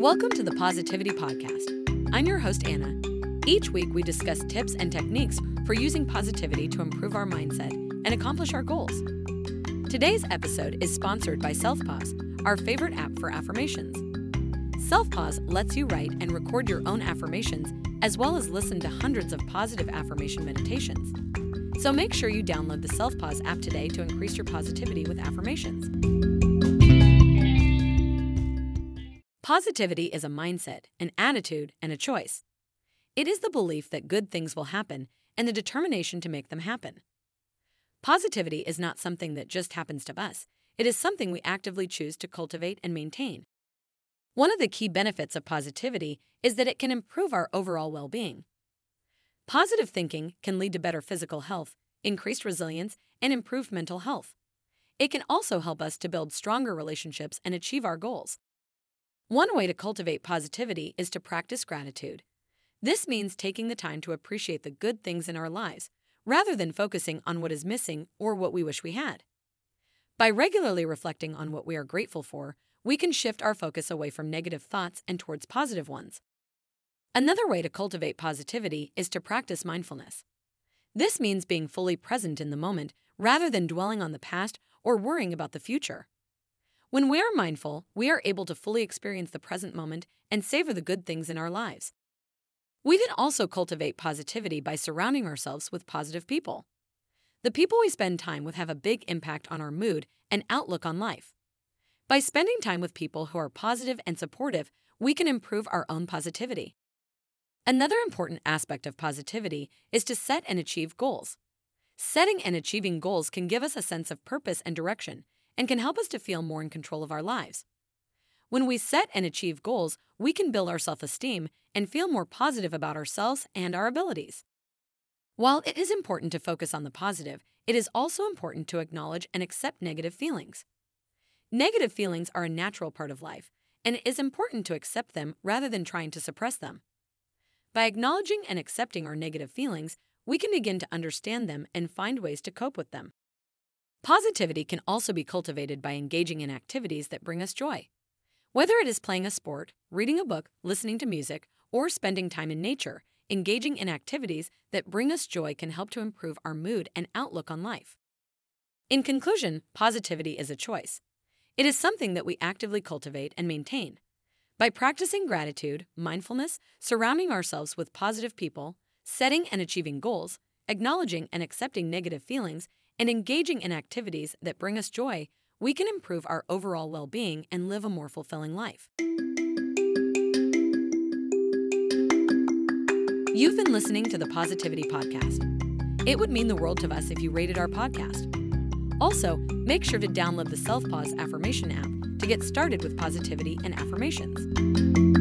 Welcome to the Positivity Podcast. I'm your host, Anna. Each week, we discuss tips and techniques for using positivity to improve our mindset and accomplish our goals. Today's episode is sponsored by SelfPause, our favorite app for affirmations. SelfPause lets you write and record your own affirmations, as well as listen to hundreds of positive affirmation meditations. So make sure you download the SelfPause app today to increase your positivity with affirmations. Positivity is a mindset, an attitude, and a choice. It is the belief that good things will happen and the determination to make them happen. Positivity is not something that just happens to us, it is something we actively choose to cultivate and maintain. One of the key benefits of positivity is that it can improve our overall well being. Positive thinking can lead to better physical health, increased resilience, and improved mental health. It can also help us to build stronger relationships and achieve our goals. One way to cultivate positivity is to practice gratitude. This means taking the time to appreciate the good things in our lives rather than focusing on what is missing or what we wish we had. By regularly reflecting on what we are grateful for, we can shift our focus away from negative thoughts and towards positive ones. Another way to cultivate positivity is to practice mindfulness. This means being fully present in the moment rather than dwelling on the past or worrying about the future. When we are mindful, we are able to fully experience the present moment and savor the good things in our lives. We can also cultivate positivity by surrounding ourselves with positive people. The people we spend time with have a big impact on our mood and outlook on life. By spending time with people who are positive and supportive, we can improve our own positivity. Another important aspect of positivity is to set and achieve goals. Setting and achieving goals can give us a sense of purpose and direction and can help us to feel more in control of our lives. When we set and achieve goals, we can build our self esteem and feel more positive about ourselves and our abilities. While it is important to focus on the positive, it is also important to acknowledge and accept negative feelings. Negative feelings are a natural part of life, and it is important to accept them rather than trying to suppress them. By acknowledging and accepting our negative feelings, we can begin to understand them and find ways to cope with them. Positivity can also be cultivated by engaging in activities that bring us joy. Whether it is playing a sport, reading a book, listening to music, or spending time in nature, engaging in activities that bring us joy can help to improve our mood and outlook on life. In conclusion, positivity is a choice. It is something that we actively cultivate and maintain. By practicing gratitude, mindfulness, surrounding ourselves with positive people, setting and achieving goals, acknowledging and accepting negative feelings, and engaging in activities that bring us joy, we can improve our overall well being and live a more fulfilling life. You've been listening to the Positivity Podcast. It would mean the world to us if you rated our podcast. Also, make sure to download the Self Pause Affirmation app to get started with positivity and affirmations.